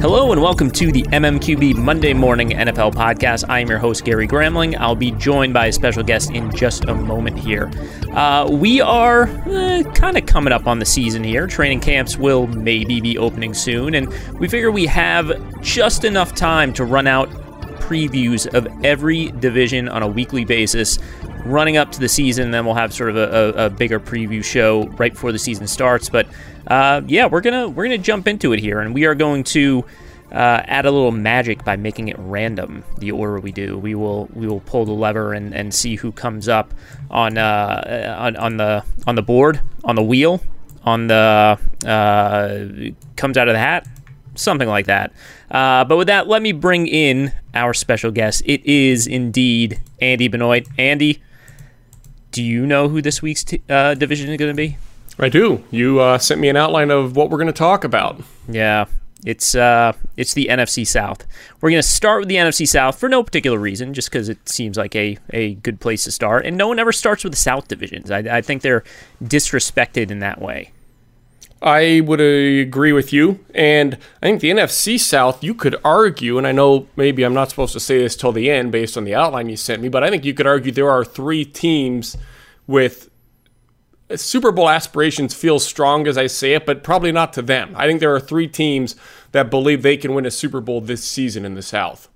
Hello and welcome to the MMQB Monday Morning NFL Podcast. I am your host, Gary Gramling. I'll be joined by a special guest in just a moment here. Uh, we are eh, kind of coming up on the season here. Training camps will maybe be opening soon, and we figure we have just enough time to run out previews of every division on a weekly basis running up to the season. Then we'll have sort of a, a, a bigger preview show right before the season starts. But uh, yeah, we're gonna we're gonna jump into it here, and we are going to. Uh, add a little magic by making it random. The order we do, we will we will pull the lever and, and see who comes up on uh, on on the on the board on the wheel on the uh, comes out of the hat, something like that. Uh, but with that, let me bring in our special guest. It is indeed Andy Benoit. Andy, do you know who this week's t- uh, division is going to be? I do. You uh, sent me an outline of what we're going to talk about. Yeah, it's uh, it's the NFC South. We're going to start with the NFC South for no particular reason, just because it seems like a, a good place to start. And no one ever starts with the South divisions. I, I think they're disrespected in that way. I would agree with you. And I think the NFC South, you could argue, and I know maybe I'm not supposed to say this till the end based on the outline you sent me, but I think you could argue there are three teams with Super Bowl aspirations feel strong as I say it, but probably not to them. I think there are three teams that believe they can win a Super Bowl this season in the South.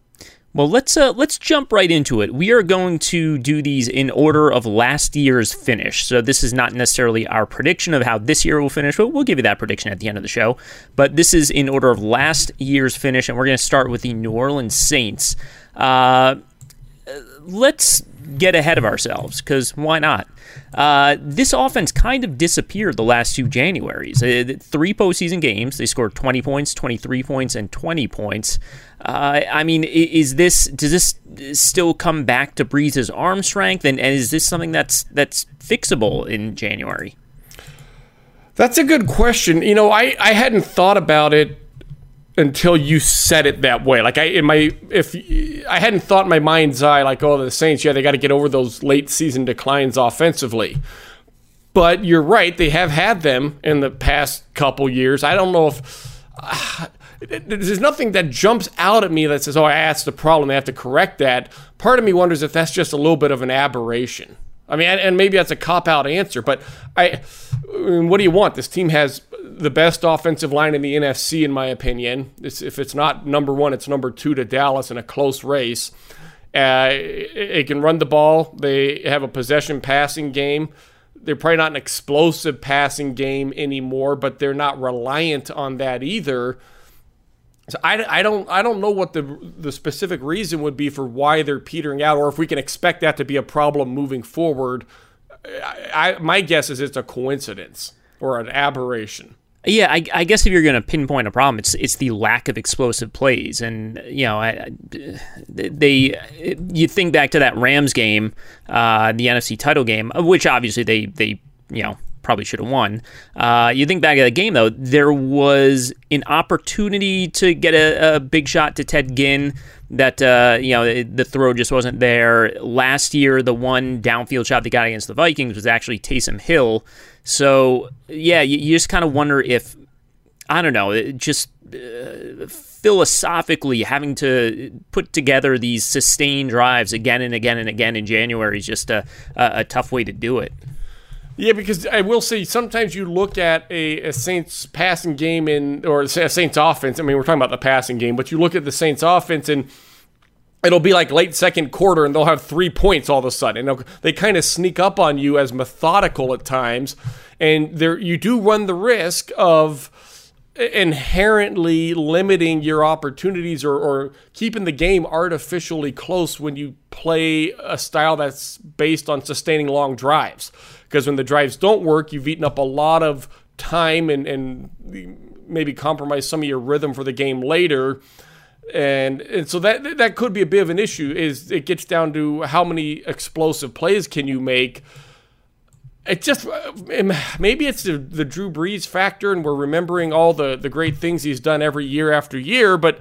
Well, let's uh, let's jump right into it. We are going to do these in order of last year's finish. So this is not necessarily our prediction of how this year will finish, but we'll give you that prediction at the end of the show. But this is in order of last year's finish, and we're going to start with the New Orleans Saints. Uh, let's get ahead of ourselves because why not? Uh, this offense kind of disappeared the last two Januaries. Uh, three postseason games, they scored 20 points, 23 points, and 20 points. Uh, I mean, is this does this still come back to Brees's arm strength, and, and is this something that's that's fixable in January? That's a good question. You know, I, I hadn't thought about it until you said it that way. Like I in my if I hadn't thought in my mind's eye like oh the Saints yeah they got to get over those late season declines offensively. But you're right; they have had them in the past couple years. I don't know if. Uh, there's nothing that jumps out at me that says, "Oh, that's the problem. They have to correct that." Part of me wonders if that's just a little bit of an aberration. I mean, and maybe that's a cop out answer, but I, what do you want? This team has the best offensive line in the NFC, in my opinion. It's, if it's not number one, it's number two to Dallas in a close race. Uh, it can run the ball. They have a possession passing game. They're probably not an explosive passing game anymore, but they're not reliant on that either. So I, I don't I don't know what the the specific reason would be for why they're petering out, or if we can expect that to be a problem moving forward. I, I my guess is it's a coincidence or an aberration. Yeah, I, I, guess if you're going to pinpoint a problem, it's it's the lack of explosive plays, and you know, I, they you think back to that Rams game, uh, the NFC title game, which obviously they they you know probably should have won. Uh, you think back at the game though, there was an opportunity to get a, a big shot to Ted Ginn that uh, you know the throw just wasn't there. Last year, the one downfield shot they got against the Vikings was actually Taysom Hill so yeah, you, you just kind of wonder if I don't know, just uh, philosophically having to put together these sustained drives again and again and again in January is just a, a, a tough way to do it. Yeah, because I will say sometimes you look at a, a, Saints passing game in or a Saints offense. I mean, we're talking about the passing game, but you look at the Saints offense and it'll be like late second quarter and they'll have three points all of a sudden. And they kind of sneak up on you as methodical at times. And there you do run the risk of inherently limiting your opportunities or, or keeping the game artificially close when you play a style that's based on sustaining long drives. Because when the drives don't work, you've eaten up a lot of time and, and maybe compromise some of your rhythm for the game later and and so that that could be a bit of an issue. Is it gets down to how many explosive plays can you make? It just um, maybe it's the, the Drew Brees factor, and we're remembering all the the great things he's done every year after year, but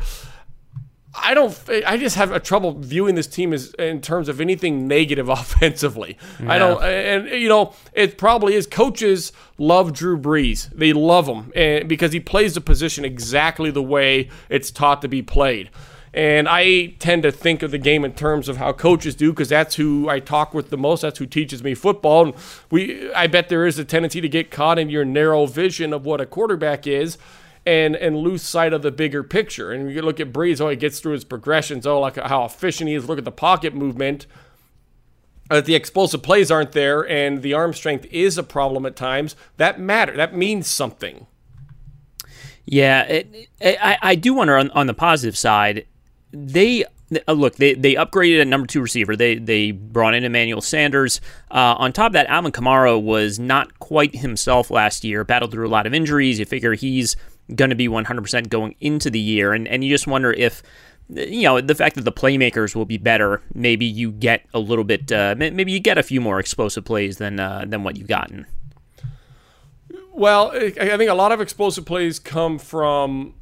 I don't. I just have a trouble viewing this team as in terms of anything negative offensively. Yeah. I don't, and you know, it probably is. Coaches love Drew Brees; they love him and, because he plays the position exactly the way it's taught to be played. And I tend to think of the game in terms of how coaches do, because that's who I talk with the most. That's who teaches me football. And we, I bet there is a tendency to get caught in your narrow vision of what a quarterback is and and lose sight of the bigger picture. And you look at Brees, oh, he gets through his progressions, oh, like how efficient he is. Look at the pocket movement. Uh, the explosive plays aren't there, and the arm strength is a problem at times. That matter. That means something. Yeah, it, it, I, I do wonder on, on the positive side. They uh, look, they, they upgraded a number two receiver. They they brought in Emmanuel Sanders. Uh, on top of that, Alvin Kamara was not quite himself last year. Battled through a lot of injuries. You figure he's going to be 100% going into the year. And, and you just wonder if, you know, the fact that the playmakers will be better, maybe you get a little bit, uh, maybe you get a few more explosive plays than, uh, than what you've gotten. Well, I think a lot of explosive plays come from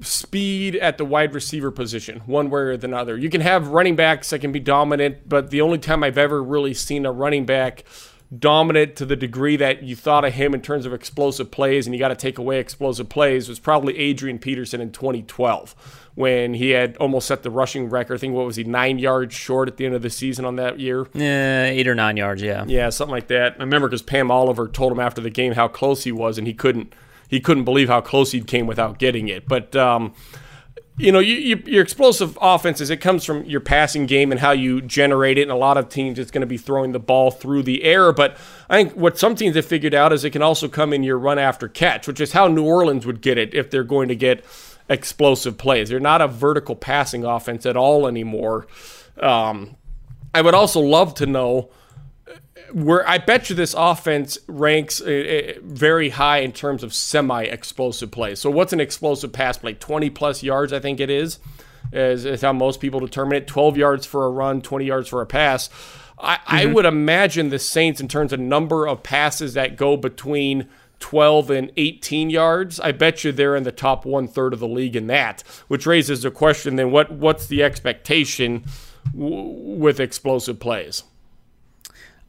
speed at the wide receiver position, one way or the other. You can have running backs that can be dominant, but the only time I've ever really seen a running back dominant to the degree that you thought of him in terms of explosive plays, and you got to take away explosive plays, was probably Adrian Peterson in 2012 when he had almost set the rushing record. I think what was he nine yards short at the end of the season on that year? Yeah, eight or nine yards. Yeah, yeah, something like that. I remember because Pam Oliver told him after the game how close he was, and he couldn't he couldn't believe how close he came without getting it. But um, you know, you, you, your explosive offenses, it comes from your passing game and how you generate it. And a lot of teams, it's going to be throwing the ball through the air. But I think what some teams have figured out is it can also come in your run after catch, which is how New Orleans would get it if they're going to get explosive plays. They're not a vertical passing offense at all anymore. Um, I would also love to know where I bet you this offense ranks uh, uh, very high in terms of semi explosive plays. So, what's an explosive pass play? 20 plus yards, I think it is, is, is how most people determine it. 12 yards for a run, 20 yards for a pass. I, mm-hmm. I would imagine the Saints, in terms of number of passes that go between 12 and 18 yards, I bet you they're in the top one third of the league in that, which raises the question then what, what's the expectation w- with explosive plays?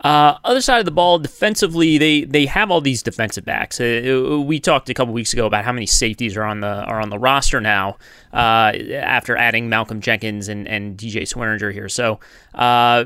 Uh, other side of the ball, defensively, they they have all these defensive backs. Uh, we talked a couple weeks ago about how many safeties are on the are on the roster now uh, after adding Malcolm Jenkins and, and DJ Swearinger here. So uh,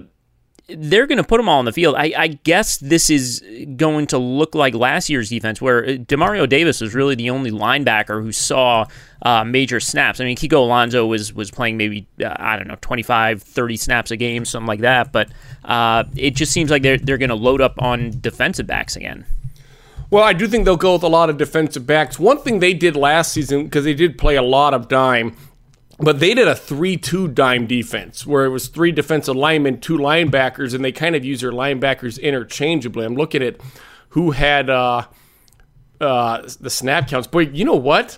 they're going to put them all on the field. I, I, guess this is going to look like last year's defense, where Demario Davis was really the only linebacker who saw uh, major snaps. I mean, Kiko Alonso was was playing maybe uh, I don't know 25, 30 snaps a game, something like that. But uh, it just seems like they're they're going to load up on defensive backs again. Well, I do think they'll go with a lot of defensive backs. One thing they did last season because they did play a lot of dime but they did a 3 2 dime defense where it was three defensive linemen, two linebackers, and they kind of use their linebackers interchangeably. I'm looking at who had uh, uh, the snap counts. Boy, you know what?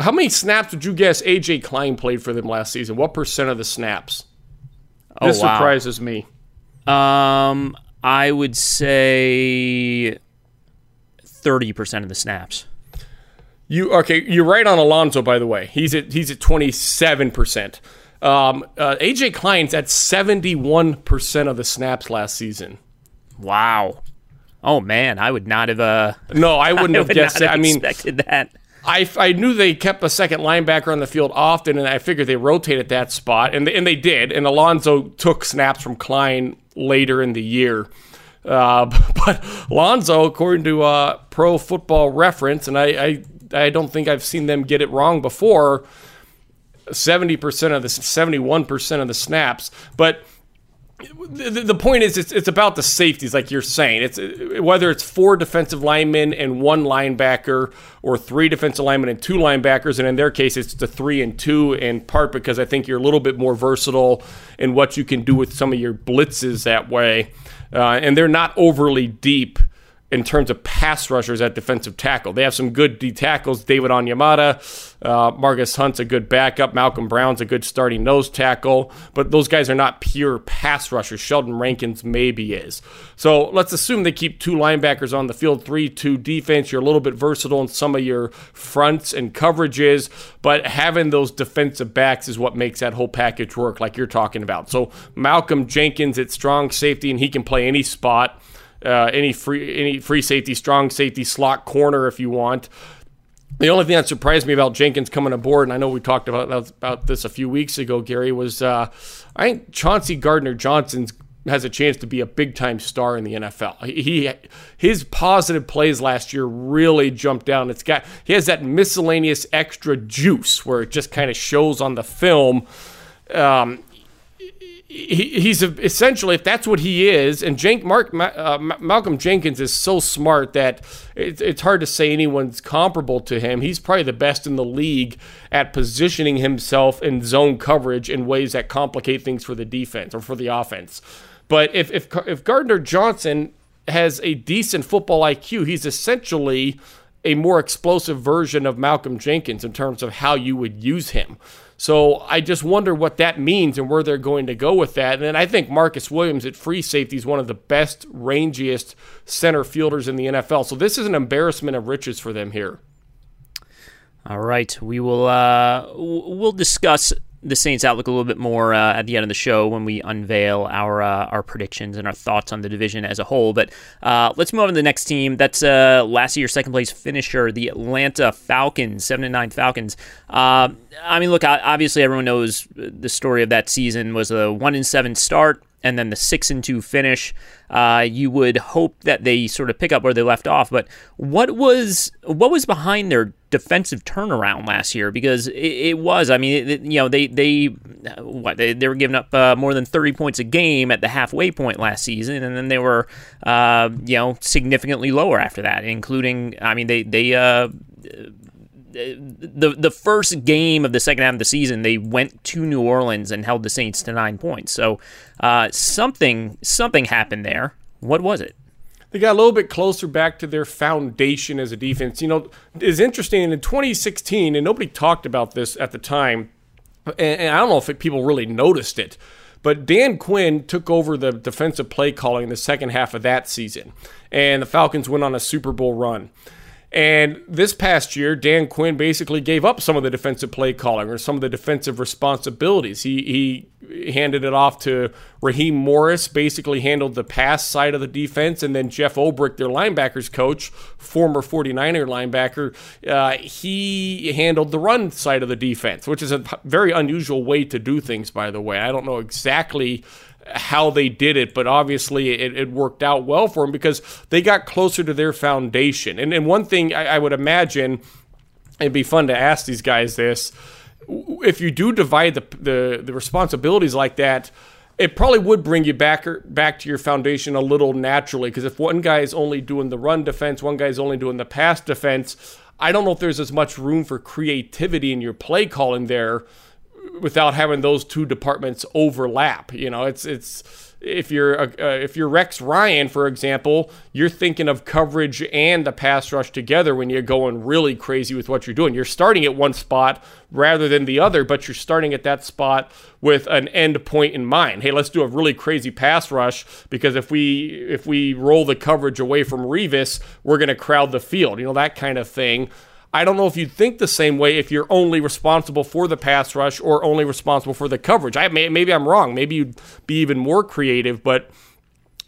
How many snaps would you guess AJ Klein played for them last season? What percent of the snaps? Oh, this wow. surprises me. Um, I would say 30% of the snaps. You okay? You're right on Alonso, by the way. He's at he's at 27 percent. Um, uh, AJ Klein's at 71 percent of the snaps last season. Wow. Oh man, I would not have. Uh, no, I wouldn't I have would guessed that. I mean, expected that. I, I knew they kept a second linebacker on the field often, and I figured they rotated that spot, and they, and they did. And Alonso took snaps from Klein later in the year. Uh, but Alonso, according to uh, Pro Football Reference, and I, I I don't think I've seen them get it wrong before. 70% of the 71% of the snaps, but the, point is it's, it's about the safeties like you're saying. It's whether it's four defensive linemen and one linebacker or three defensive linemen and two linebackers and in their case it's the three and two in part because i think you're a little bit more versatile in what you can do with some of your blitzes that way. Uh, and they're not overly deep in terms of pass rushers at defensive tackle. They have some good D tackles. David Onyemata, uh, Margus Hunt's a good backup. Malcolm Brown's a good starting nose tackle. But those guys are not pure pass rushers. Sheldon Rankins maybe is. So let's assume they keep two linebackers on the field, 3 2 defense. You're a little bit versatile in some of your fronts and coverages. But having those defensive backs is what makes that whole package work, like you're talking about. So Malcolm Jenkins at strong safety, and he can play any spot uh, any free any free safety, strong safety, slot corner if you want. The only thing that surprised me about Jenkins coming aboard, and I know we talked about about this a few weeks ago, Gary, was uh, I think Chauncey Gardner Johnson has a chance to be a big time star in the NFL. He his positive plays last year really jumped down. It's got he has that miscellaneous extra juice where it just kind of shows on the film. Um, he, he's a, essentially if that's what he is, and Mark uh, Malcolm Jenkins is so smart that it, it's hard to say anyone's comparable to him. He's probably the best in the league at positioning himself in zone coverage in ways that complicate things for the defense or for the offense. But if if if Gardner Johnson has a decent football IQ, he's essentially a more explosive version of Malcolm Jenkins in terms of how you would use him. So I just wonder what that means and where they're going to go with that. And I think Marcus Williams at free safety is one of the best, rangiest center fielders in the NFL. So this is an embarrassment of riches for them here. All right, we will uh, we'll discuss the Saints outlook a little bit more uh, at the end of the show when we unveil our uh, our predictions and our thoughts on the division as a whole. But uh, let's move on to the next team. That's uh, last year's second place finisher, the Atlanta Falcons, seven and nine Falcons. Uh, I mean, look, obviously everyone knows the story of that season was a one in seven start and then the six and two finish. Uh, you would hope that they sort of pick up where they left off. But what was what was behind their defensive turnaround last year? Because it, it was, I mean, it, you know, they they what they, they were giving up uh, more than thirty points a game at the halfway point last season, and then they were uh, you know significantly lower after that, including, I mean, they they uh, the the first game of the second half of the season, they went to New Orleans and held the Saints to nine points. So uh, something something happened there. What was it? They got a little bit closer back to their foundation as a defense. You know, it's interesting in 2016, and nobody talked about this at the time, and, and I don't know if it, people really noticed it. But Dan Quinn took over the defensive play calling in the second half of that season, and the Falcons went on a Super Bowl run. And this past year, Dan Quinn basically gave up some of the defensive play calling or some of the defensive responsibilities. He he handed it off to Raheem Morris, basically handled the pass side of the defense, and then Jeff Ulbrich, their linebackers coach, former 49er linebacker, uh, he handled the run side of the defense, which is a very unusual way to do things, by the way. I don't know exactly how they did it, but obviously it, it, worked out well for them because they got closer to their foundation. And, and one thing I, I would imagine, it'd be fun to ask these guys this if you do divide the, the, the responsibilities like that, it probably would bring you back back to your foundation a little naturally because if one guy is only doing the run defense, one guy is only doing the pass defense, I don't know if there's as much room for creativity in your play calling there without having those two departments overlap. You know, it's it's if you're uh, if you're Rex Ryan, for example, you're thinking of coverage and the pass rush together when you're going really crazy with what you're doing. You're starting at one spot rather than the other, but you're starting at that spot with an end point in mind. Hey, let's do a really crazy pass rush because if we if we roll the coverage away from Revis, we're going to crowd the field. You know that kind of thing. I don't know if you'd think the same way if you're only responsible for the pass rush or only responsible for the coverage. I may, maybe I'm wrong. Maybe you'd be even more creative, but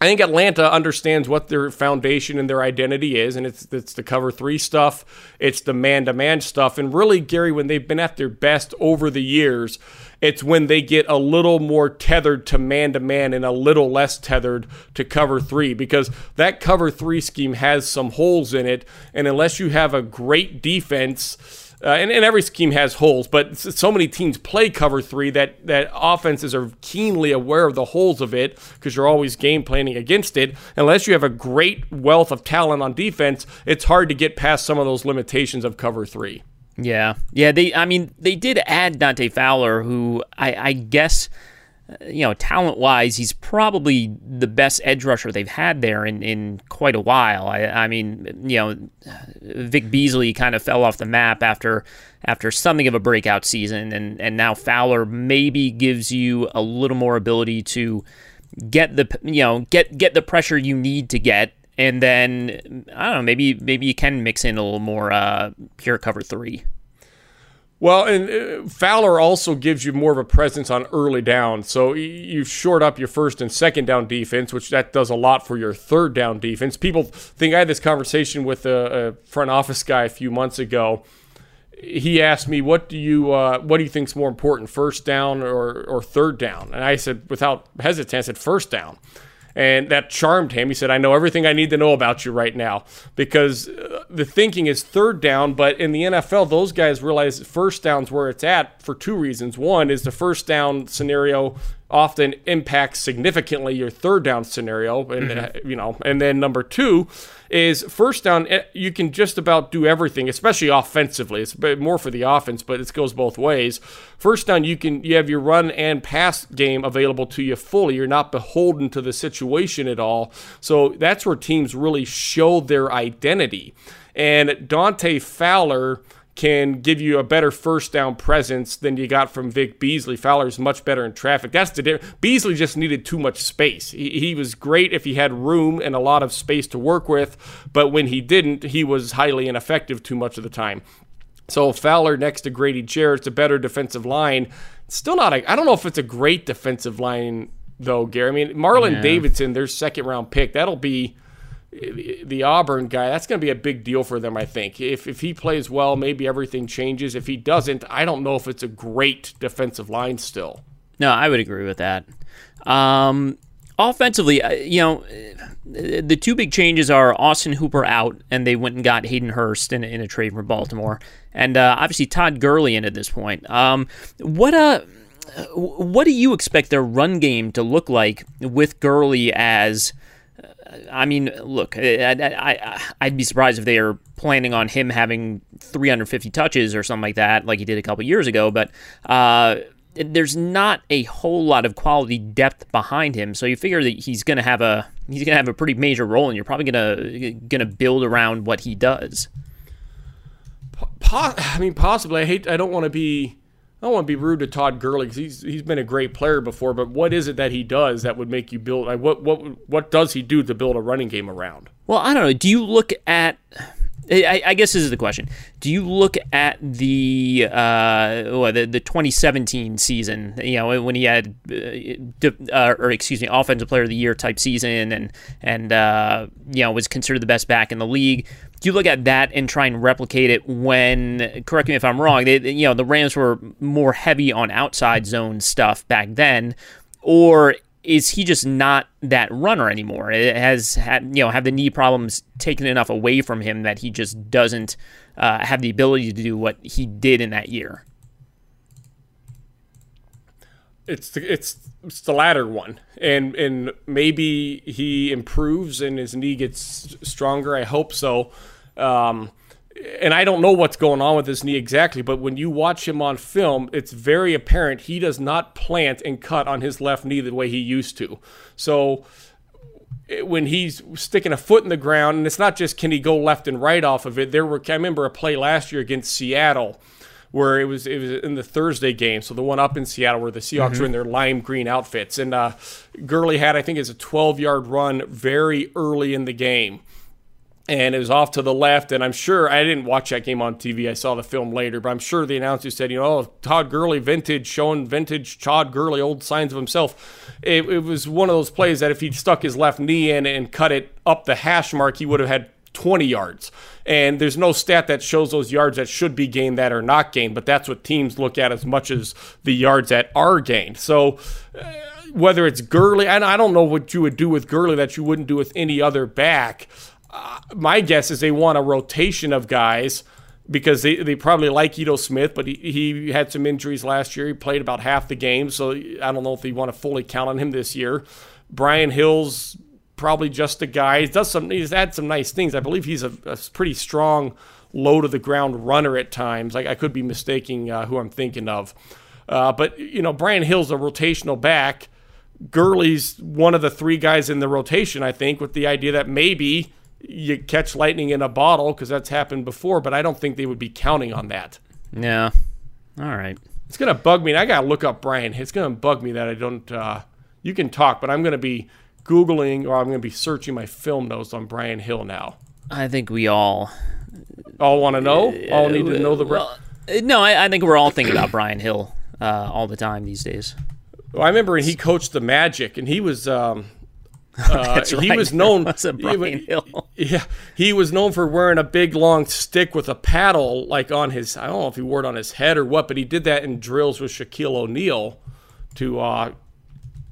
I think Atlanta understands what their foundation and their identity is, and it's it's the cover three stuff, it's the man to man stuff, and really, Gary, when they've been at their best over the years, it's when they get a little more tethered to man to man and a little less tethered to cover three because that cover three scheme has some holes in it. And unless you have a great defense, uh, and, and, every scheme has holes, but so many teams play cover three that, that offenses are keenly aware of the holes of it because you're always game planning against it. Unless you have a great wealth of talent on defense, it's hard to get past some of those limitations of cover three. Yeah, yeah. They, I mean, they did add Dante Fowler, who I, I guess, uh, you know, talent wise, he's probably the best edge rusher they've had there in, in quite a while. I, I mean, you know, Vic Beasley kind of fell off the map after after something of a breakout season, and and now Fowler maybe gives you a little more ability to get the you know get get the pressure you need to get and then I don't know, maybe maybe you can mix in a little more uh, pure cover three. Well, and uh, Fowler also gives you more of a presence on early down. So you short up your first and second down defense, which that does a lot for your third down defense. People think I had this conversation with a, front office guy a few months ago. He asked me, "What do you uh, what do you think's more important, first down or or third down?" And I said, without hesitation, I said first down and that charmed him. He said, I know everything I need to know about you right now because uh, the thinking is third down, but in the NFL, those guys realize first down's where it's at for two reasons. One is the first down scenario often impacts significantly your third down scenario and mm-hmm. Uh, you know and then number two is first down eh, you can just about do everything especially offensively. It's more for the offense but it goes both ways. First down you can you have your run and pass game available to you fully. You're not beholden to the situation at all. So that's where teams really show their identity. And Dante Fowler can give you a better first down presence than you got from Vic Beasley. Fowler's much better in traffic. That's the difference. Beasley just needed too much space. He, he was great if he had room and a lot of space to work with, but when he didn't, he was highly ineffective too much of the time. So Fowler next to Grady Jarrett's a better defensive line. Still not. I don't know if it's a great defensive line though, Gary. I mean, Marlon yeah. Davidson, their second round pick, that'll be the Auburn guy, that's going to be a big deal for them, I think. If, if he plays well, maybe everything changes. If he doesn't, I don't know if it's a great defensive line still. No, I would agree with that. Um, offensively, uh, you know, the two big changes are Austin Hooper out, and they went and got Hayden Hurst in, in a trade from Baltimore, and uh, obviously Todd Gurley in at this point. Um, what uh, what do you expect their run game to look like with Gurley as – I mean, look, I, would be surprised if they are planning on him having 350 touches or something like that, like he did a couple years ago. But uh, there's not a whole lot of quality depth behind him, so you figure that he's going to have a he's going to have a pretty major role, and you're probably going to going to build around what he does. I mean, possibly. I hate. I don't want to be I don't want to be rude to Todd Gurley because he's he's been a great player before, but what is it that he does that would make you build? Like what what what does he do to build a running game around? Well, I don't know. Do you look at I, I, guess this is the question. Do you look at the uh, the, the 2017 season? You know, when he had, uh, uh, or excuse me, offensive player of the year type season, and and uh, you know was considered the best back in the league. Do you look at that and try and replicate it when? Correct me if I'm wrong. They, you know, the Rams were more heavy on outside zone stuff back then, or is he just not that runner anymore? It has had, you know, have the knee problems taken enough away from him that he just doesn't uh, have the ability to do what he did in that year? It's the, it's it's the latter one, and and maybe he improves and his knee gets stronger. I hope so. Um, and I don't know what's going on with his knee exactly, but when you watch him on film, it's very apparent he does not plant and cut on his left knee the way he used to. So when he's sticking a foot in the ground, and it's not just can he go left and right off of it. There were I remember a play last year against Seattle where it was it was in the Thursday game, so the one up in Seattle where the Seahawks mm-hmm. were in their lime green outfits, and uh, Gurley had I think is a 12 yard run very early in the game and it was off to the left. And I'm sure I didn't watch that game on TV. I saw the film later, but I'm sure the announcer said, you know, oh, Todd Gurley vintage, showing vintage Todd Gurley, old signs of himself. It, it, was one of those plays that if he'd stuck his left knee in and cut it up the hash mark, he would have had 20 yards. And there's no stat that shows those yards that should be gained that are not gained, but that's what teams look at as much as the yards that are gained. So. Uh, whether it's Gurley, and I don't know what you would do with Gurley that you wouldn't do with any other back my guess is they want a rotation of guys because they, they probably like Ito Smith, but he, he had some injuries last year. He played about half the game, so I don't know if they want to fully count on him this year. Brian Hill's probably just a guy. He does some. He's had some nice things. I believe he's a, a pretty strong, low to the ground runner at times. Like I could be mistaking uh, who I'm thinking of, uh, but you know Brian Hill's a rotational back. Gurley's one of the three guys in the rotation, I think, with the idea that maybe you catch lightning in a bottle because that's happened before, but I don't think they would be counting on that. Yeah. All right. It's gonna bug me. And I gotta look up Brian. It's gonna bug me that I don't. Uh, you can talk, but I'm gonna be googling or I'm gonna be searching my film notes on Brian Hill now. I think we all all want to know. All need to know the. Well, no, I, I, think we're all thinking about Brian Hill uh, all the time these days. Well, I remember when he coached the Magic, and he was um, Uh, right. He was known. That's a Brian Hill. Yeah, he was known for wearing a big long stick with a paddle, like on his. I don't know if he wore it on his head or what, but he did that in drills with Shaquille O'Neal to uh,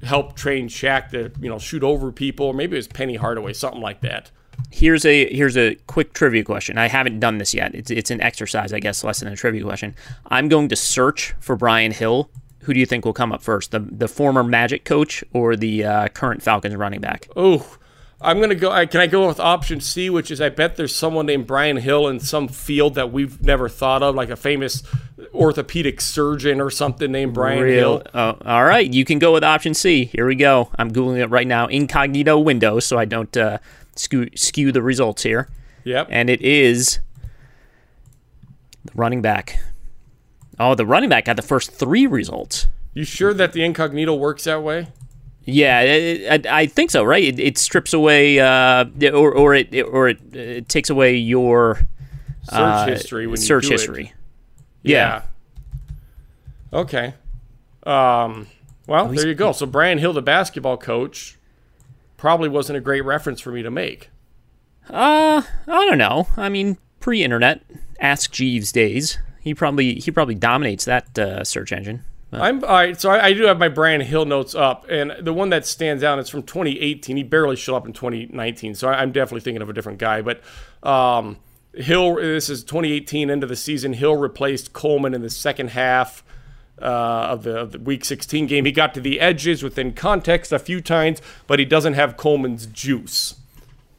help train Shaq to you know shoot over people. Or maybe it was Penny Hardaway, something like that. Here's a here's a quick trivia question. I haven't done this yet. It's it's an exercise, I guess, less than a trivia question. I'm going to search for Brian Hill who do you think will come up first, the the former Magic coach or the uh, current Falcons running back? Oh, I'm gonna go. I, Can I go with option C, which is I bet there's someone named Brian Hill in some field that we've never thought of, like a famous orthopedic surgeon or something named Brian Real, Hill. Oh, all right, you can go with option C. Here we go. I'm googling it right now, incognito window, so I don't uh, skew, skew the results here. Yep. And it is the running back Oh, the running back got the first three results. You sure that the incognito works that way? Yeah, it, I, I, think so. Right? It, it strips away, uh, or or it or it, it takes away your search uh, history when search history. It. Yeah. yeah. Okay. Um, well, there you go. So Brian Hill, the basketball coach, probably wasn't a great reference for me to make. Uh, I don't know. I mean, pre-internet, Ask Jeeves days. He probably he probably dominates that uh, search engine. But. I'm all right. So I, I, do have my Brian Hill notes up, and the one that stands out is from 2018. He barely showed up in 2019, so I, am definitely thinking of a different guy. But um, Hill, this is 2018 end of the season. Hill replaced Coleman in the second half. Uh, of, the, of, the, Week 16 game. He got to the edges within context a few times, but he doesn't have Coleman's juice.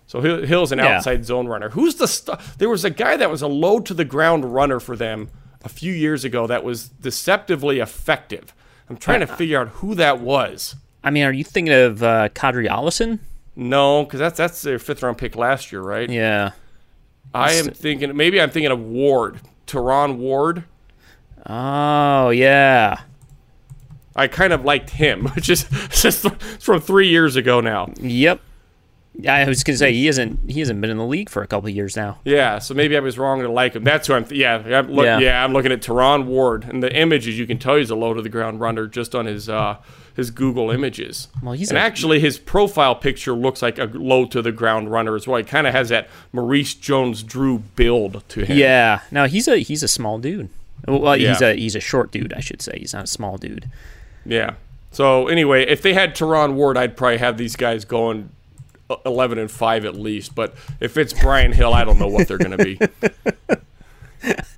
So Hill's an yeah. outside zone runner. Who's the st- there was a guy that was a low to the ground runner for them a few years ago that was deceptively effective. I'm trying to uh, figure out who that was. I mean, are you thinking of uh, Qadree Ollison? No, because that's that's their fifth round pick last year, right? Yeah. I am thinking maybe I'm thinking of Ward, Terron Ward. Oh yeah. I kind of liked him, which is just from three years ago now. Yep. I was gonna say he hasn't he hasn't been in the league for a couple years now. Yeah, so maybe I was wrong to like him. That's who I'm. Th- yeah, I'm look, Yeah. yeah. I'm looking at Terron Ward, and the images you can tell he's a low to the ground runner just on his uh, his Google images. Well, he's and a- actually his profile picture looks like a low to the ground runner as well. He kind of has that Maurice Jones-Drew build to him. Yeah. Now he's a he's a small dude. Well, he's a he's a short dude, I should say. He's not a small dude. Yeah. So anyway, if they had Terron Ward, I'd probably have these guys going uh, eleven and five at least. But if it's Brian Hill, I don't know what they're going to be.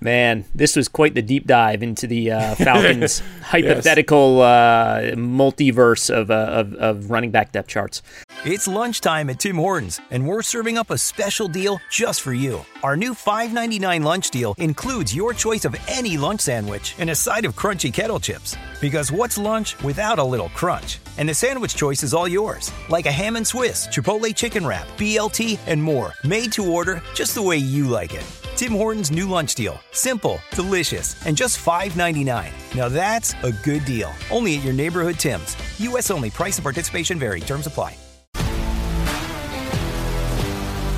Man, this was quite the deep dive into the uh, Falcons' hypothetical uh, multiverse of, uh, of of running back depth charts. It's lunchtime at Tim Hortons, and we're serving up a special deal just for you. Our new $5.99 lunch deal includes your choice of any lunch sandwich and a side of crunchy kettle chips. Because what's lunch without a little crunch? And the sandwich choice is all yours, like a ham and Swiss, Chipotle chicken wrap, BLT, and more, made to order just the way you like it. Tim Hortons' new lunch deal. Simple, delicious, and just $5.99. Now that's a good deal. Only at your neighborhood Tim's. U.S. only. Price and participation vary. Terms apply.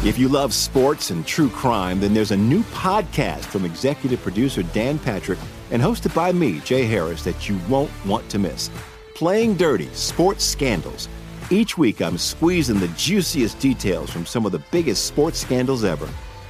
If you love sports and true crime, then there's a new podcast from executive producer Dan Patrick and hosted by me, Jay Harris, that you won't want to miss. Playing Dirty Sports Scandals. Each week, I'm squeezing the juiciest details from some of the biggest sports scandals ever.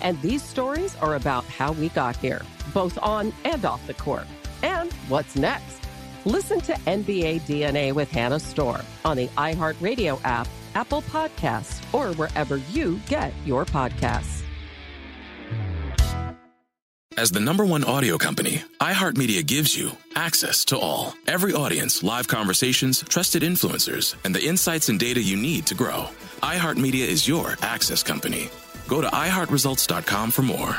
And these stories are about how we got here, both on and off the court. And what's next? Listen to NBA DNA with Hannah Storm on the iHeartRadio app, Apple Podcasts, or wherever you get your podcasts. As the number one audio company, iHeartMedia gives you access to all. Every audience, live conversations, trusted influencers, and the insights and data you need to grow. iHeartMedia is your access company. Go to iHeartResults.com for more.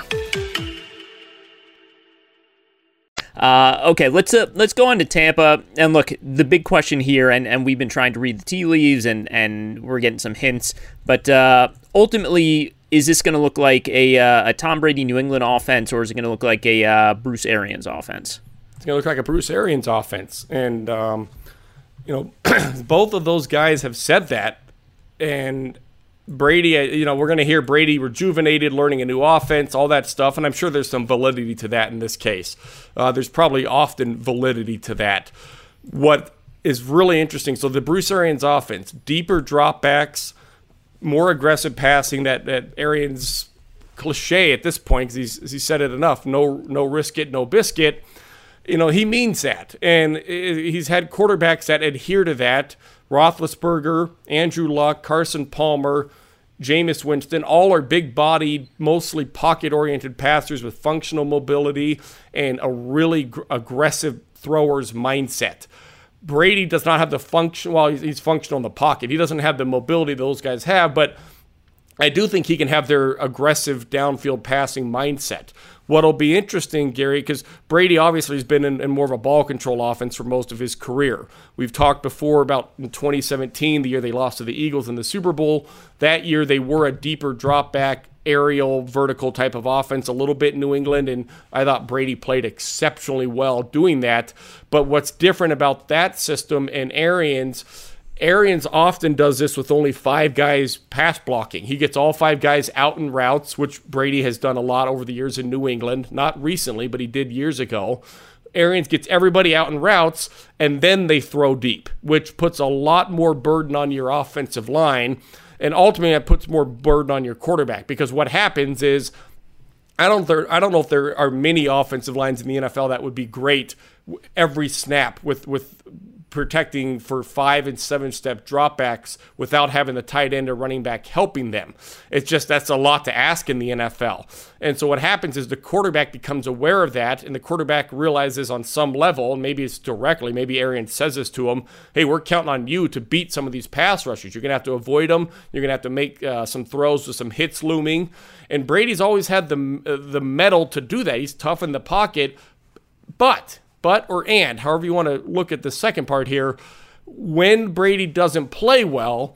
Uh, okay, let's uh, let's go on to Tampa and look. The big question here, and, and we've been trying to read the tea leaves, and, and we're getting some hints. But uh, ultimately, is this going to look like a uh, a Tom Brady New England offense, or is it going to look like a uh, Bruce Arians offense? It's going to look like a Bruce Arians offense. And, um, you know, both of those guys have said that. And Brady, uh, you know, we're going to hear Brady rejuvenated, learning a new offense, all that stuff. And I'm sure there's some validity to that in this case. Uh, there's probably often validity to that. What is really interesting so the Bruce Arians offense, deeper dropbacks, more aggressive passing, that, that Arians cliche at this point because he's he said it enough. No no risk it, no biscuit. You know, he means that. And he's had quarterbacks that adhere to that. Roethlisberger, Andrew Luck, Carson Palmer, Jameis Winston, all are big bodied, mostly pocket oriented passers with functional mobility and a really gr- aggressive thrower's mindset. Brady does not have the function, well, he's, he's functional in the pocket. He doesn't have the mobility those guys have, but I do think he can have their aggressive downfield passing mindset. What'll be interesting, Gary, because Brady obviously has been in, in, more of a ball control offense for most of his career. We've talked before about in 2017, the year they lost to the Eagles in the Super Bowl. That year they were a deeper drop back, aerial, vertical type of offense, a little bit in New England, and I thought Brady played exceptionally well doing that. But what's different about that system and Arians Arians often does this with only five guys pass blocking. He gets all five guys out in routes, which Brady has done a lot over the years in New England. Not recently, but he did years ago. Arians gets everybody out in routes, and then they throw deep, which puts a lot more burden on your offensive line. And ultimately, it puts more burden on your quarterback because what happens is I don't there, I don't know if there are many offensive lines in the NFL that would be great every snap with with protecting for five and seven step dropbacks without having the tight end or running back helping them. It's just that's a lot to ask in the NFL. And so what happens is the quarterback becomes aware of that, and the quarterback realizes on some level, and maybe it's directly, maybe Arian says this to him, hey, we're counting on you to beat some of these pass rushers. You're going to have to avoid them. You're going to have to make uh, some throws with some hits looming. And Brady's always had the, uh, the mettle to do that. He's tough in the pocket, but but or and, however you want to look at the second part here, when Brady doesn't play well,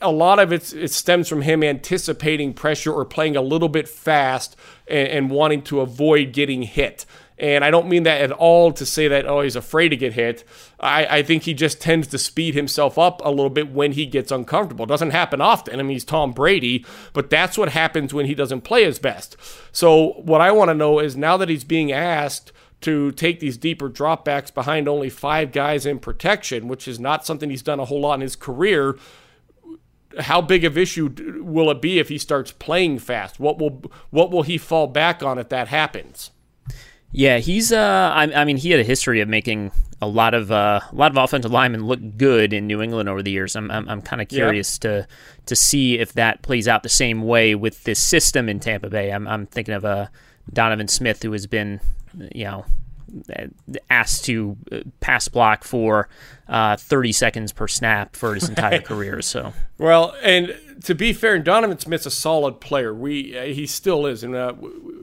a lot of it, stems from him anticipating pressure or playing a little bit fast and, and, wanting to avoid getting hit. And I don't mean that at all to say that, oh, he's afraid to get hit. I, I think he just tends to speed himself up a little bit when he gets uncomfortable. It doesn't happen often. I mean, he's Tom Brady, but that's what happens when he doesn't play his best. So, what I want to know is now that he's being asked to take these deeper dropbacks behind only five guys in protection, which is not something he's done a whole lot in his career. How big of issue will it be if he starts playing fast? What will what will he fall back on if that happens? Yeah, he's. Uh, I, I mean, he had a history of making a lot of uh, a lot of offensive linemen look good in New England over the years. I'm I'm, I'm kind of curious to to see if that plays out the same way with this system in Tampa Bay. I'm I'm thinking of a uh, Donovan Smith who has been you know, asked to uh, pass block for uh, 30 seconds per snap for his entire career. So well, and to be fair, Donovan Smith's a solid player. We uh, he still is, and uh,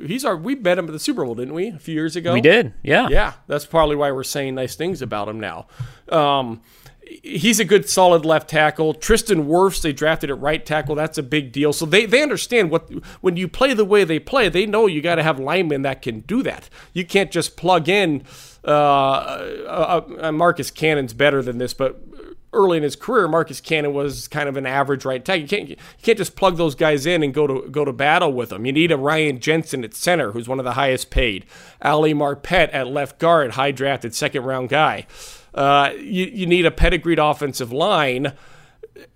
he's our we bet him at the Super Bowl, didn't we, a few years ago? We did, yeah, yeah. That's probably why we're saying nice things about him now. Um, he's a good solid left tackle. Tristan Wirfs, they drafted at right tackle. That's a big deal. So they, they understand what when you play the way they play, they know you got to have linemen that can do that. You can't just plug in. Uh, uh, uh, Marcus Cannon's better than this, but early in his career, Marcus Cannon was kind of an average right tackle. You can't you can't just plug those guys in and go to go to battle with them. You need a Ryan Jensen at center, who's one of the highest paid. Ali Marpet at left guard, high drafted second round guy. Uh, you, you need a pedigreed offensive line.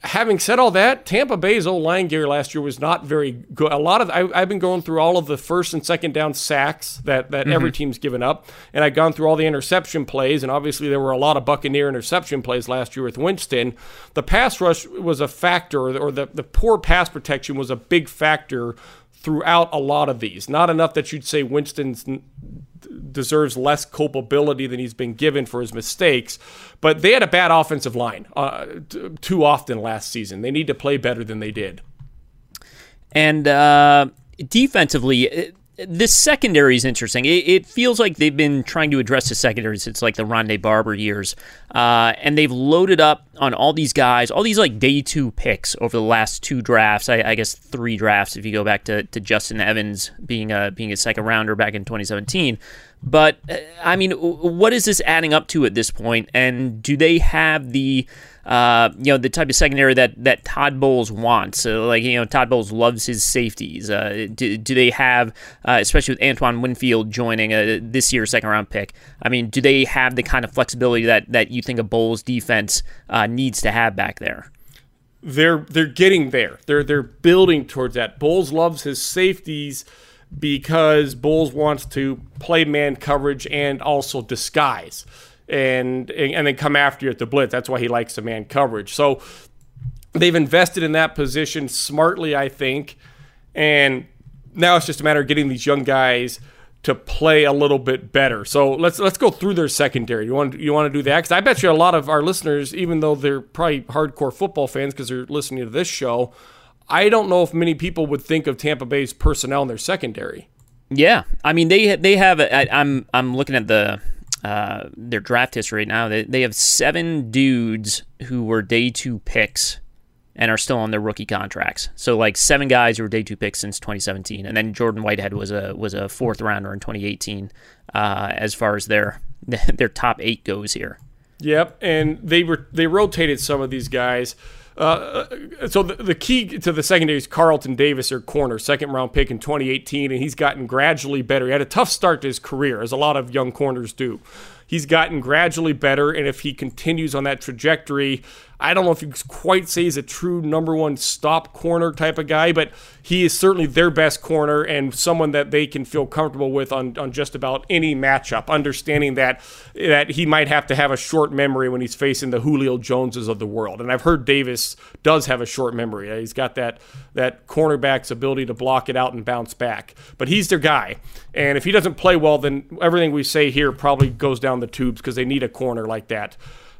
Having said all that, Tampa Bay's old line gear last year was not very good. A lot of I, have been going through all of the first and second down sacks that that mm-hmm. every team's given up, and I've gone through all the interception plays, and obviously there were a lot of Buccaneer interception plays last year with Winston. The pass rush was a factor, or the the poor pass protection was a big factor throughout a lot of these. Not enough that you'd say Winston's deserves less culpability than he's been given for his mistakes. But they had a bad offensive line uh, t- too often last season. They need to play better than they did. And uh, defensively, this secondary is interesting. It, it, feels like they've been trying to address the secondary since like the Rondé Barber years, uh, and they've loaded up on all these guys, all these like day two picks over the last two drafts. I, I guess three drafts if you go back to, to Justin Evans being a being a second rounder back in 2017. But uh, I mean, what is this adding up to at this point? And do they have the uh, you know, the type of secondary that, that Todd Bowles wants. So, like, you know, Todd Bowles loves his safeties. Uh, do, do they have, uh, especially with Antoine Winfield joining uh, this year's second round pick, I mean, do they have the kind of flexibility that, that you think a Bowles defense uh, needs to have back there? They're they're getting there. They're they're building towards that. Bowles loves his safeties because Bowles wants to play man coverage and also disguise and and then come after you at the blitz. That's why he likes the man coverage. So they've invested in that position smartly, I think. And now it's just a matter of getting these young guys to play a little bit better. So let's let's go through their secondary. You want you want to do that? Because I bet you a lot of our listeners, even though they're probably hardcore football fans because they're listening to this show, I don't know if many people would think of Tampa Bay's personnel in their secondary. Yeah, I mean they they have. I, I'm I'm looking at the uh, their draft history right now. They they have seven dudes who were day two picks and are still on their rookie contracts. So like seven guys who were day two picks since 2017, and then Jordan Whitehead was a was a fourth rounder in 2018. Uh, as far as their their top eight goes here. Yep, and they were they rotated some of these guys. Uh, so the, the, key to the secondary is Carlton Davis, their corner, second round pick in 2018, and he's gotten gradually better. He had a tough start to his career, as a lot of young corners do. He's gotten gradually better, and if he continues on that trajectory, I don't know if you quite say he's a true number one stop corner type of guy, but he is certainly their best corner and someone that they can feel comfortable with on, on just about any matchup, understanding that that he might have to have a short memory when he's facing the Julio Joneses of the world. And I've heard Davis does have a short memory. He's got that that cornerback's ability to block it out and bounce back. But he's their guy. And if he doesn't play well, then everything we say here probably goes down the tubes because they need a corner like that.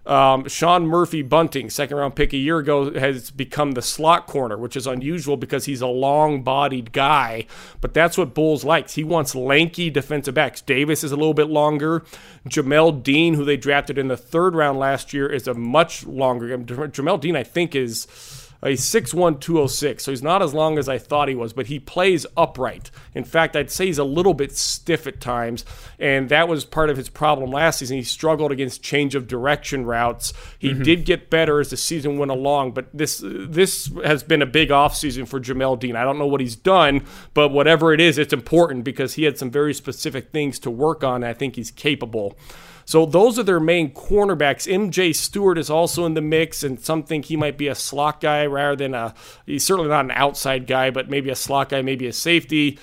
Um, Sean Murphy Bunting, second round pick a year ago, has become the slot corner, which is unusual because he's a long bodied guy. But that's what Bowles likes. He wants lanky defensive backs. Davis is a little bit longer. Jamel Dean, who they drafted in the third round last year, is a much longer. Jamel Dean, I think, is He's 6'1, 206, so he's not as long as I thought he was, but he plays upright. In fact, I'd say he's a little bit stiff at times, and that was part of his problem last season. He struggled against change of direction routes. He mm-hmm. did get better as the season went along, but this this has been a big offseason for Jamel Dean. I don't know what he's done, but whatever it is, it's important because he had some very specific things to work on. I think he's capable. So those are their main cornerbacks. MJ Stewart is also in the mix, and some think he might be a slot guy rather than a. He's certainly not an outside guy, but maybe a slot guy, maybe a safety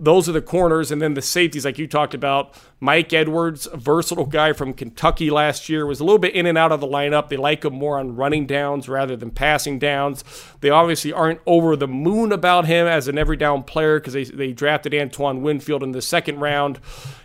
those are the corners. And then the safeties, like you talked about, Mike Edwards, a versatile guy from Kentucky last year, was a little bit in and out of the lineup. They like him more on running downs rather than passing downs. They obviously aren't over the moon about him as an every down player because they, they drafted Antoine Winfield in the second round.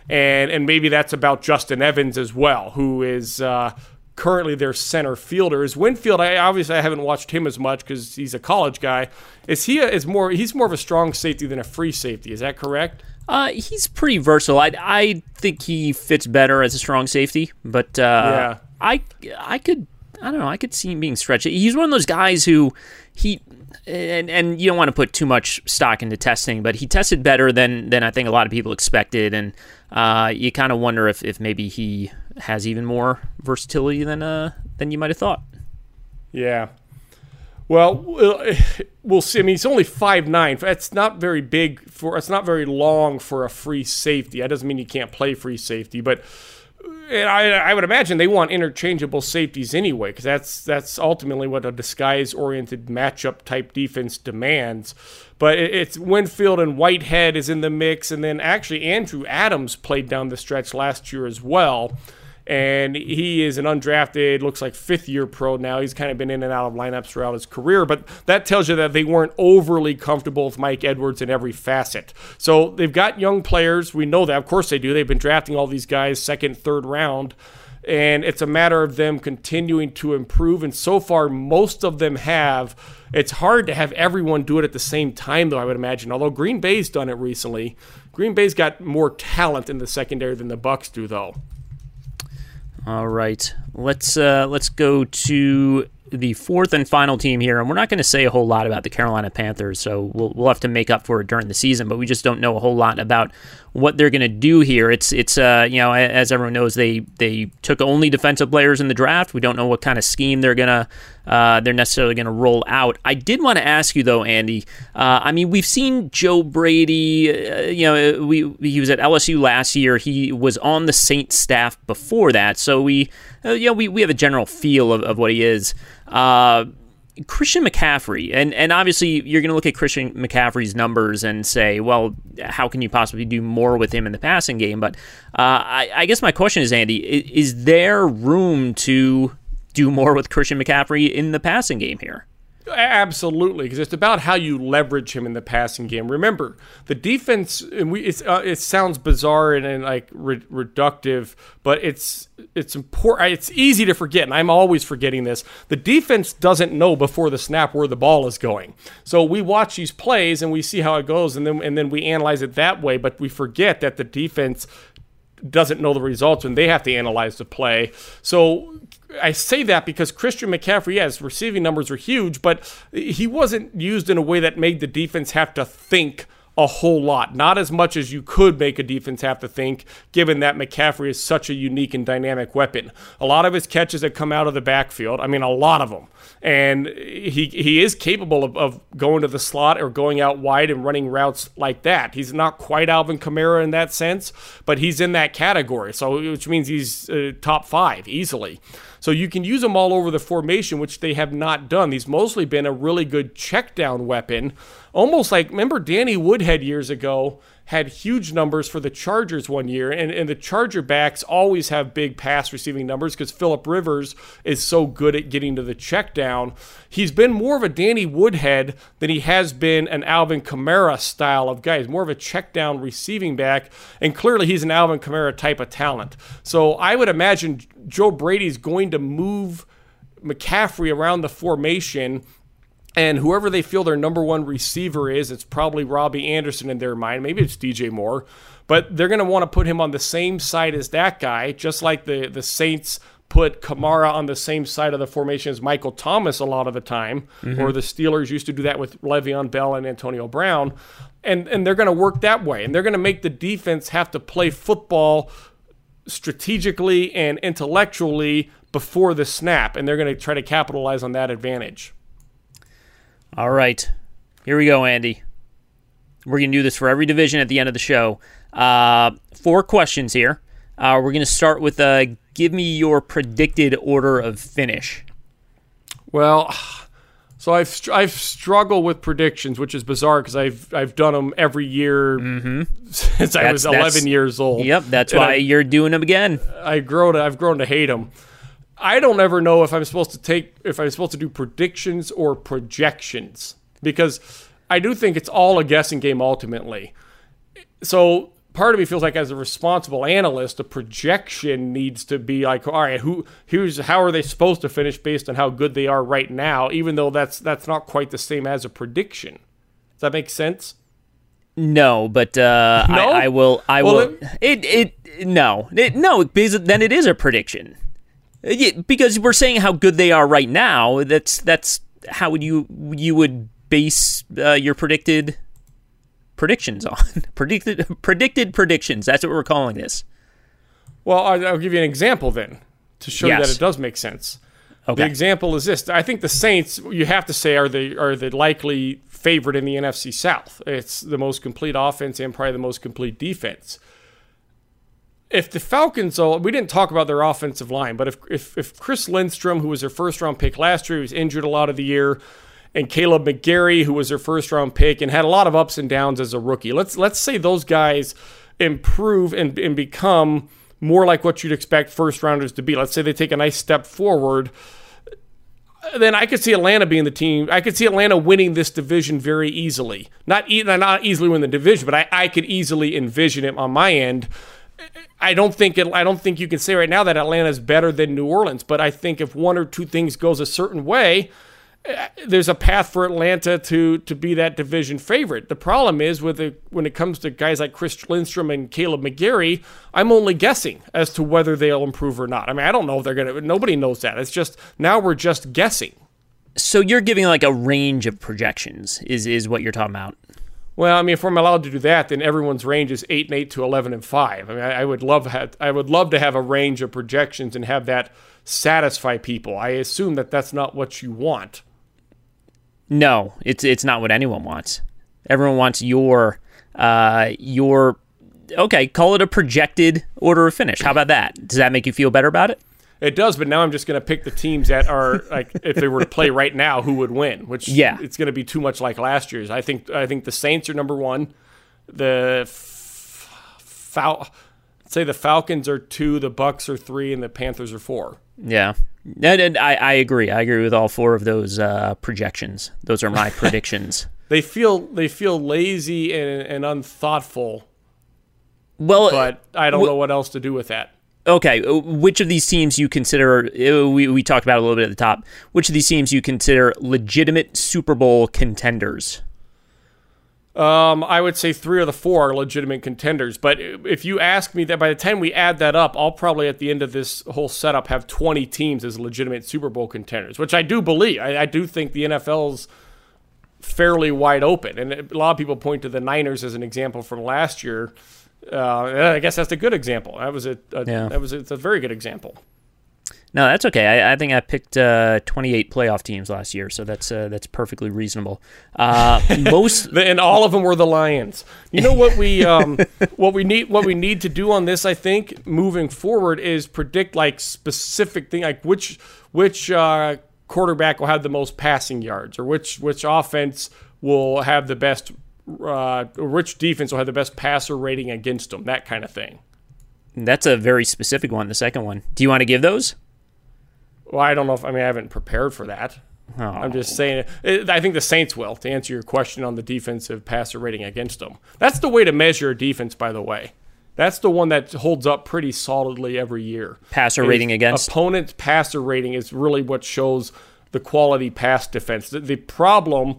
And, and maybe that's about Justin Evans as well, who is. Uh, currently their center fielder. Is Winfield? I obviously I haven't watched him as much because he's a college guy. Is he a, is more? He's more of a strong safety than a free safety. Is that correct? Uh, he's pretty versatile. I, I think he fits better as a strong safety, but uh, yeah. I I could I don't know I could see him being stretched. He's one of those guys who he and and you don't want to put too much stock into testing, but he tested better than than I think a lot of people expected, and uh, you kind of wonder if, if maybe he has even more versatility than uh than you might have thought. Yeah. Well, we'll see. I mean, he's only five nine. That's not very big for. It's not very long for a free safety. That doesn't mean you can't play free safety, but I, I would imagine they want interchangeable safeties anyway, because that's that's ultimately what a disguise-oriented matchup type defense demands. But it's Winfield and Whitehead is in the mix, and then actually Andrew Adams played down the stretch last year as well and he is an undrafted, looks like fifth year pro now. He's kind of been in and out of lineups throughout his career, but that tells you that they weren't overly comfortable with Mike Edwards in every facet. So they've got young players. We know that. Of course they do. They've been drafting all these guys second, third round. And it's a matter of them continuing to improve. And so far, most of them have. It's hard to have everyone do it at the same time, though, I would imagine. Although Green Bay's done it recently. Green Bay's got more talent in the secondary than the Bucs do, though. All right, let's uh, let's go to the fourth and final team here, and we're not going to say a whole lot about the Carolina Panthers, so we'll, we'll have to make up for it during the season. But we just don't know a whole lot about what they're going to do here. It's it's uh, you know as everyone knows they they took only defensive players in the draft. We don't know what kind of scheme they're gonna uh, they're necessarily going to roll out. I did want to ask you though, Andy. Uh, I mean, we've seen Joe Brady. Uh, you know, we he was at LSU last year. He was on the Saints staff before that, so we uh, you know we, we have a general feel of, of what he is. Uh, Christian McCaffrey, and, and obviously you're going to look at Christian McCaffrey's numbers and say, well, how can you possibly do more with him in the passing game? But uh, I, I, guess my question is, Andy, is, is there room to do more with Christian McCaffrey in the passing game here? Absolutely, because it's about how you leverage him in the passing game. Remember, the defense, and we, uh, it sounds bizarre and, and like re- reductive, but it's it's important. It's easy to forget, and I'm always forgetting this. The defense doesn't know before the snap where the ball is going, so we watch these plays and we see how it goes, and then and then we analyze it that way. But we forget that the defense doesn't know the results and they have to analyze the play. So I say that because Christian McCaffrey, yes, receiving numbers are huge, but he wasn't used in a way that made the defense have to think a whole lot. Not as much as you could make a defense have to think, given that McCaffrey is such a unique and dynamic weapon. A lot of his catches that come out of the backfield, I mean, a lot of them. And he, he is capable of, of going to the slot or going out wide and running routes like that. He's not quite Alvin Kamara in that sense, but he's in that category. So, which means he's uh, top five easily. So you can use them all over the formation, which they have not done. He's mostly been a really good check down weapon. Almost like, remember Danny Woodhead years ago had huge numbers for the Chargers one year, and, and the Charger backs always have big pass receiving numbers because Philip Rivers is so good at getting to the check down. He's been more of a Danny Woodhead than he has been an Alvin Kamara style of guy. He's more of a check down receiving back, and clearly he's an Alvin Kamara type of talent. So I would imagine Joe Brady's going to move McCaffrey around the formation and whoever they feel their number one receiver is, it's probably Robby Anderson in their mind. Maybe it's DJ Moore, but they're going to want to put him on the same side as that guy, just like the the Saints put Kamara on the same side of the formation as Michael Thomas a lot of the time, mm-hmm. or the Steelers used to do that with Le'Veon Bell and Antonio Brown. And, and they're going to work that way. And they're going to make the defense have to play football strategically and intellectually before the snap. And they're going to try to capitalize on that advantage. All right. Here we go, Andy. We're going to do this for every division at the end of the show. Uh, four questions here. Uh, we're going to start with uh, give me your predicted order of finish. Well, so I've I've struggled with predictions, which is bizarre because I've I've done them every year mm-hmm. since that's, I was 11 years old. Yep, that's and why I, you're doing them again. I grow to I've grown to hate them. I don't ever know if I'm supposed to take if I'm supposed to do predictions or projections because I do think it's all a guessing game ultimately. So part of me feels like as a responsible analyst, a projection needs to be like, all right, who here's how are they supposed to finish based on how good they are right now, even though that's that's not quite the same as a prediction. Does that make sense? No, but uh, no? I, I, will. I well, will. It, it it no it, no because then it is a prediction. Yeah, because we're saying how good they are right now. That's that's how would you you would base uh, your predicted predictions on predicted predicted predictions. That's what we're calling this. Well, I'll give you an example then to show yes. you that it does make sense. Okay. The example is this: I think the Saints, you have to say, are the are the likely favorite in the NFC South. It's the most complete offense and probably the most complete defense if the Falcons, we didn't talk about their offensive line, but if, if, if Chris Lindstrom, who was their first round pick last year, was injured a lot of the year, and Kaleb McGary, who was their first round pick and had a lot of ups and downs as a rookie, let's let's say those guys improve and, and become more like what you'd expect first rounders to be. Let's say they take a nice step forward. Then I could see Atlanta being the team. I could see Atlanta winning this division very easily. Not, e- not easily win the division, but I, I could easily envision it on my end I don't think it, I don't think you can say right now that Atlanta is better than New Orleans, but I think if one or two things goes a certain way, there's a path for Atlanta to to be that division favorite. The problem is with the, when it comes to guys like Chris Lindstrom and Kaleb McGary, I'm only guessing as to whether they'll improve or not. I mean, I don't know if they're gonna. Nobody knows that. It's just now we're just guessing. So you're giving like a range of projections is is what you're talking about. Well, I mean, if I'm allowed to do that, then everyone's range is eight and eight to eleven and five. I mean, I, I would love have, I would love to have a range of projections and have that satisfy people. I assume that that's not what you want. No, it's it's not what anyone wants. Everyone wants your uh, your okay. Call it a projected order of finish. How about that? Does that make you feel better about it? It does, but now I'm just going to pick the teams that are like if they were to play right now, who would win? Which Yeah. it's going to be too much like last year's. I think I think the Saints are number one. The f- Fal- say the Falcons are two, the Bucs are three, and the Panthers are four. Yeah. And, and I, I agree. I agree with all four of those uh, projections. Those are my predictions. They feel they feel lazy and, and unthoughtful, Well, but I don't wh- know what else to do with that. Okay, uh, which of these teams you consider? uh, We, we talked about a little bit at the top. Which of these teams you consider legitimate Super Bowl contenders? Um, I would say three of the four are legitimate contenders. But if you ask me that, by the time we add that up, I'll probably at the end of this whole setup have 20 teams as legitimate Super Bowl contenders, which I do believe. I, I do think the NFL's fairly wide open, and a lot of people point to the Niners as an example from last year. Uh, I guess that's a good example. That was a, a Yeah. that was a, a very good example. No, that's okay. I, I think I picked uh, 28 playoff teams last year, so that's uh, that's perfectly reasonable. Uh, most and all of them were the Lions. You know what we um, what we need what we need to do on this, I think, moving forward is predict like specific thing, like which which uh, quarterback will have the most passing yards, or which which offense will have the best, uh, or which defense will have the best passer rating against them, that kind of thing. that's a very specific one. The second one. Do you want to give those? Well, I don't know if I mean I haven't prepared for that. Oh. I'm just saying. it- I think the Saints will to answer your question on the defensive passer rating against them. That's the way to measure a defense, by the way. That's the one that holds up pretty solidly every year. Passer Is rating against? opponent's passer rating is really what shows the quality pass defense. The, the problem,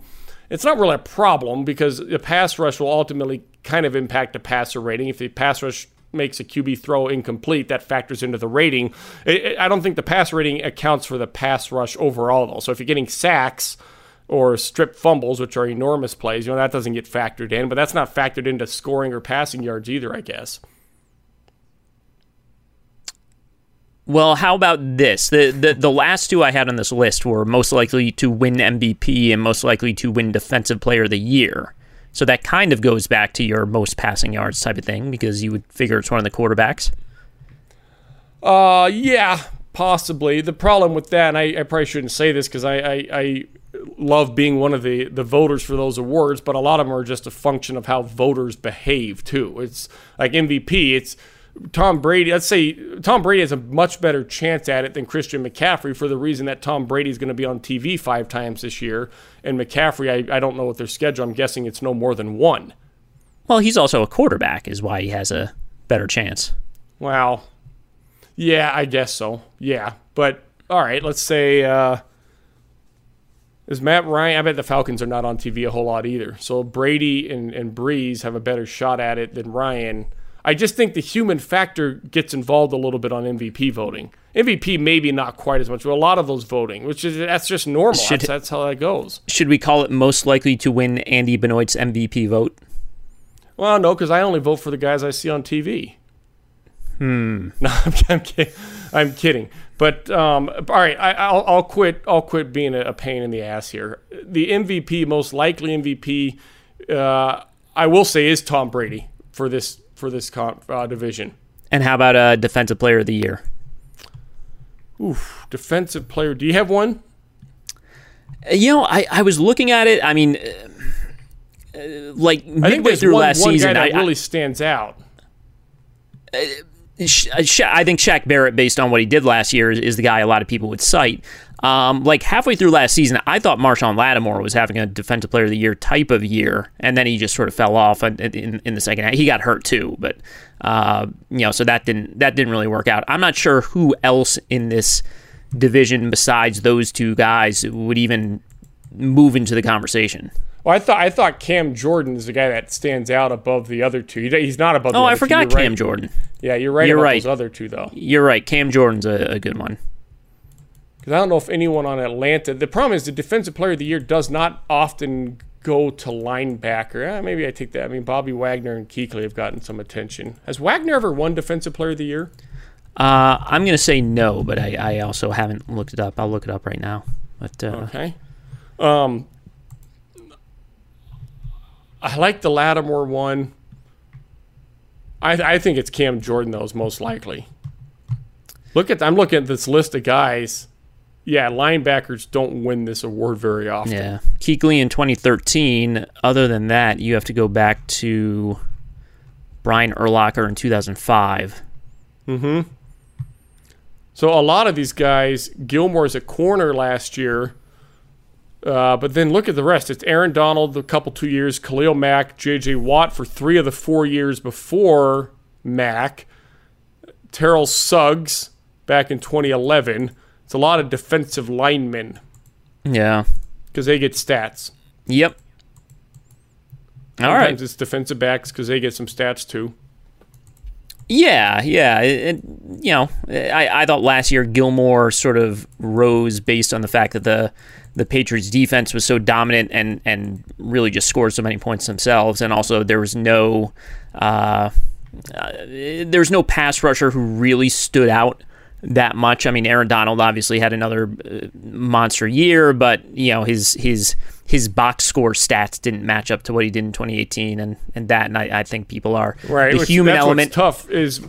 it's not really a problem because the pass rush will ultimately kind of impact the passer rating. If the pass rush makes a QB throw incomplete, that factors into the rating. I- don't think the pass rating accounts for the pass rush overall, though. So if you're getting sacks or strip fumbles, which are enormous plays, you know that doesn't get factored in. But that's not factored into scoring or passing yards either, I guess. Well, how about this? The, the the last two I had on this list were most likely to win MVP and most likely to win Defensive Player of the Year. So that kind of goes back to your most passing yards type of thing because you would figure it's one of the quarterbacks. Uh, yeah, possibly. The problem with that, and I, I probably shouldn't say this because I, I, I love being one of the, the voters for those awards, but a lot of them are just a function of how voters behave too. It's like MVP. It's Tom Brady. Let's say Tom Brady has a much better chance at it than Christian McCaffrey for the reason that Tom Brady is going to be on TV five times this year, and McCaffrey, I, I don't know what their schedule. I'm guessing it's no more than one. Well, he's also a quarterback, is why he has a better chance. Wow. Yeah, I guess so. Yeah. But all right, let's say uh is Matt Ryan I bet the Falcons are not on TV a whole lot either. So Brady and, and Brees have a better shot at it than Ryan. I just think the human factor gets involved a little bit on MVP voting. MVP maybe not quite as much, but a lot of those voting, which is that's just normal. Should- that's, that's how that goes. Should we call it most likely to win Andy Benoit's MVP vote? Well, no, because I only vote for the guys I see on TV. Hmm. No, I'm, I'm kidding. I'm kidding. But um, all right, I, I'll, I'll quit. I'll quit being a, a pain in the ass here. The MVP, most likely MVP, uh, I will say, is Tom Brady for this for this con- uh, division. And how about uh, Defensive Player of the Year? Oof, defensive player. Do you have one? Uh, You know, I, I was looking at it. I mean, uh, uh, like I think midway there's through one, last one season, guy that I, really stands out. Uh, I think Shaq Barrett, based on what he did last year, is, is the guy a lot of people would cite. Um, like halfway through last season, I thought Marshon Lattimore was having a Defensive Player of the Year type of year, and then he just sort of fell off in, in, in the second half. He got hurt too, but uh, you know, so that didn't that didn't really work out. I'm not sure who else in this division besides those two guys would even move into the conversation. Well, I thought I thought Cam Jordan is the guy that stands out above the other two. He's not above. the Oh, I other two. forgot You're right. Cam Jordan. Yeah, you're right You're about right. those other two though. You're right. Cam Jordan's a, a good one. Because I don't know if anyone on Atlanta. The problem is the defensive player of the year does not often go to linebacker. Eh, maybe I take that. I mean, Bobby Wagner and Kuechly have gotten some attention. Has Wagner ever won defensive player of the year? Uh, I'm going to say no, but I, I also haven't looked it up. I'll look it up right now. But uh, Okay. Um, I like the Lattimore one. I, I think it's Cam Jordan though is most likely. Look at I'm looking at this list of guys. Yeah, linebackers don't win this award very often. Yeah, Kuechly in 2013. Other than that, you have to go back to Brian Urlacher in 2005. Mm-hmm. So a lot of these guys, Gilmore's a corner last year. Uh, but then look at the rest. It's Aaron Donald a couple two years, Khalil Mack, J.J. Watt for three of the four years before Mack, Terrell Suggs back in 2011. It's a lot of defensive linemen. Yeah, because they get stats. Yep. All Sometimes right. it's defensive backs because they get some stats too. Yeah, yeah. It, it, you know, I, I thought last year Gilmore sort of rose based on the fact that the the Patriots defense was so dominant and and really just scored so many points themselves, and also there was no uh, uh, there was no pass rusher who really stood out that much. I mean, Aaron Donald obviously had another uh, monster year, but you know his his his box score stats didn't match up to what he did in 2018, and and that, and I, I think people are right. The which, human element tough is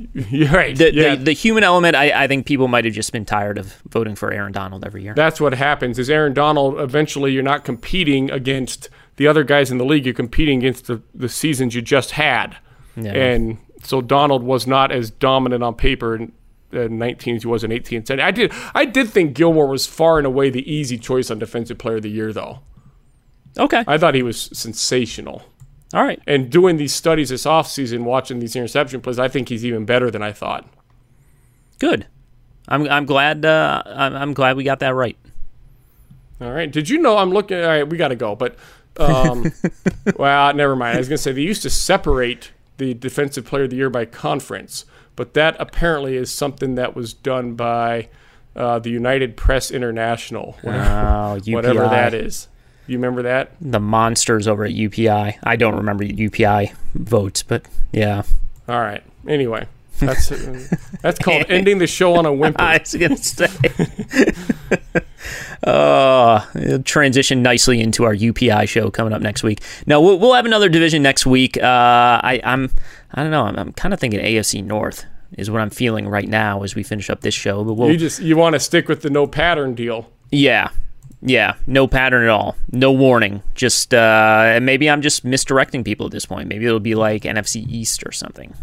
you're right. The, yeah. the, the, human element, I, I think people might have just been tired of voting for Aaron Donald every year. That's what happens is Aaron Donald, eventually you're not competing against the other guys in the league. You're competing against the, the seasons you just had. Yeah. And so Donald was not as dominant on paper. And uh, 19th, he was in 18th. I did I did think Gilmore was far and away the easy choice on defensive player of the year though. Okay. I thought he was sensational. All right. And doing these studies this offseason, watching these interception plays, I think he's even better than I thought. Good. I'm I'm glad uh, I'm, glad we got that right. All right. Did you know I'm looking? All right, we got to go. But um, well, never mind. I was gonna say they used to separate the defensive player of the year by conference but that apparently is something that was done by uh, the United Press International, whatever, oh, whatever that is. You remember that? The monsters over at UPI. I don't remember UPI votes, but yeah. All right. Anyway, that's that's called ending the show on a whimper. I was gonna say. uh, transition nicely into our UPI show coming up next week. No, we'll, we'll have another division next week. Uh, I, I'm I don't know. I'm, I'm kind of thinking AFC North is what I'm feeling right now as we finish up this show. But we'll, you just you want to stick with the no pattern deal. Yeah, yeah, no pattern at all. No warning. Just uh, maybe I'm just misdirecting people at this point. Maybe it'll be like NFC East or something.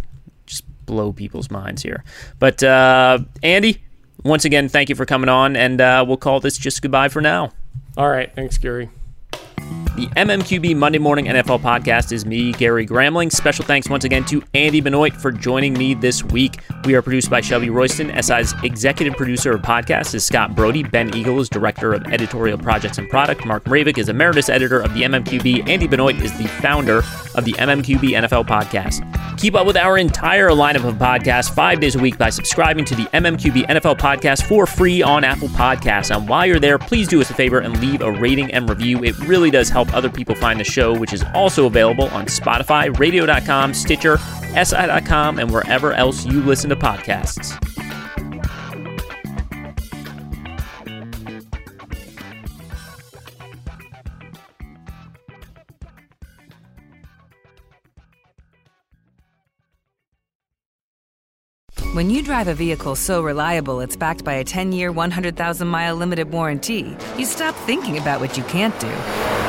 Just blow people's minds here. But uh, Andy, once again, thank you for coming on, and uh, we'll call this just goodbye for now. All right, thanks, Gary. The MMQB Monday Morning NFL Podcast is me, Gary Gramling. Special thanks once again to Andy Benoit for joining me this week. We are produced by Shelby Royston. SI's executive producer of podcasts is Scott Brody. Ben Eagle is director of editorial projects and product. Mark Mravic is emeritus editor of the MMQB. Andy Benoit is the founder of the MMQB NFL Podcast. Keep up with our entire lineup of podcasts five days a week by subscribing to the MMQB NFL Podcast for free on Apple Podcasts. And while you're there, please do us a favor and leave a rating and review. It really does help other people find the show, which is also available on Spotify, radio.com, Stitcher, SI.com, and wherever else you listen to podcasts. When you drive a vehicle so reliable it's backed by a 10 year, 100,000 mile limited warranty, you stop thinking about what you can't do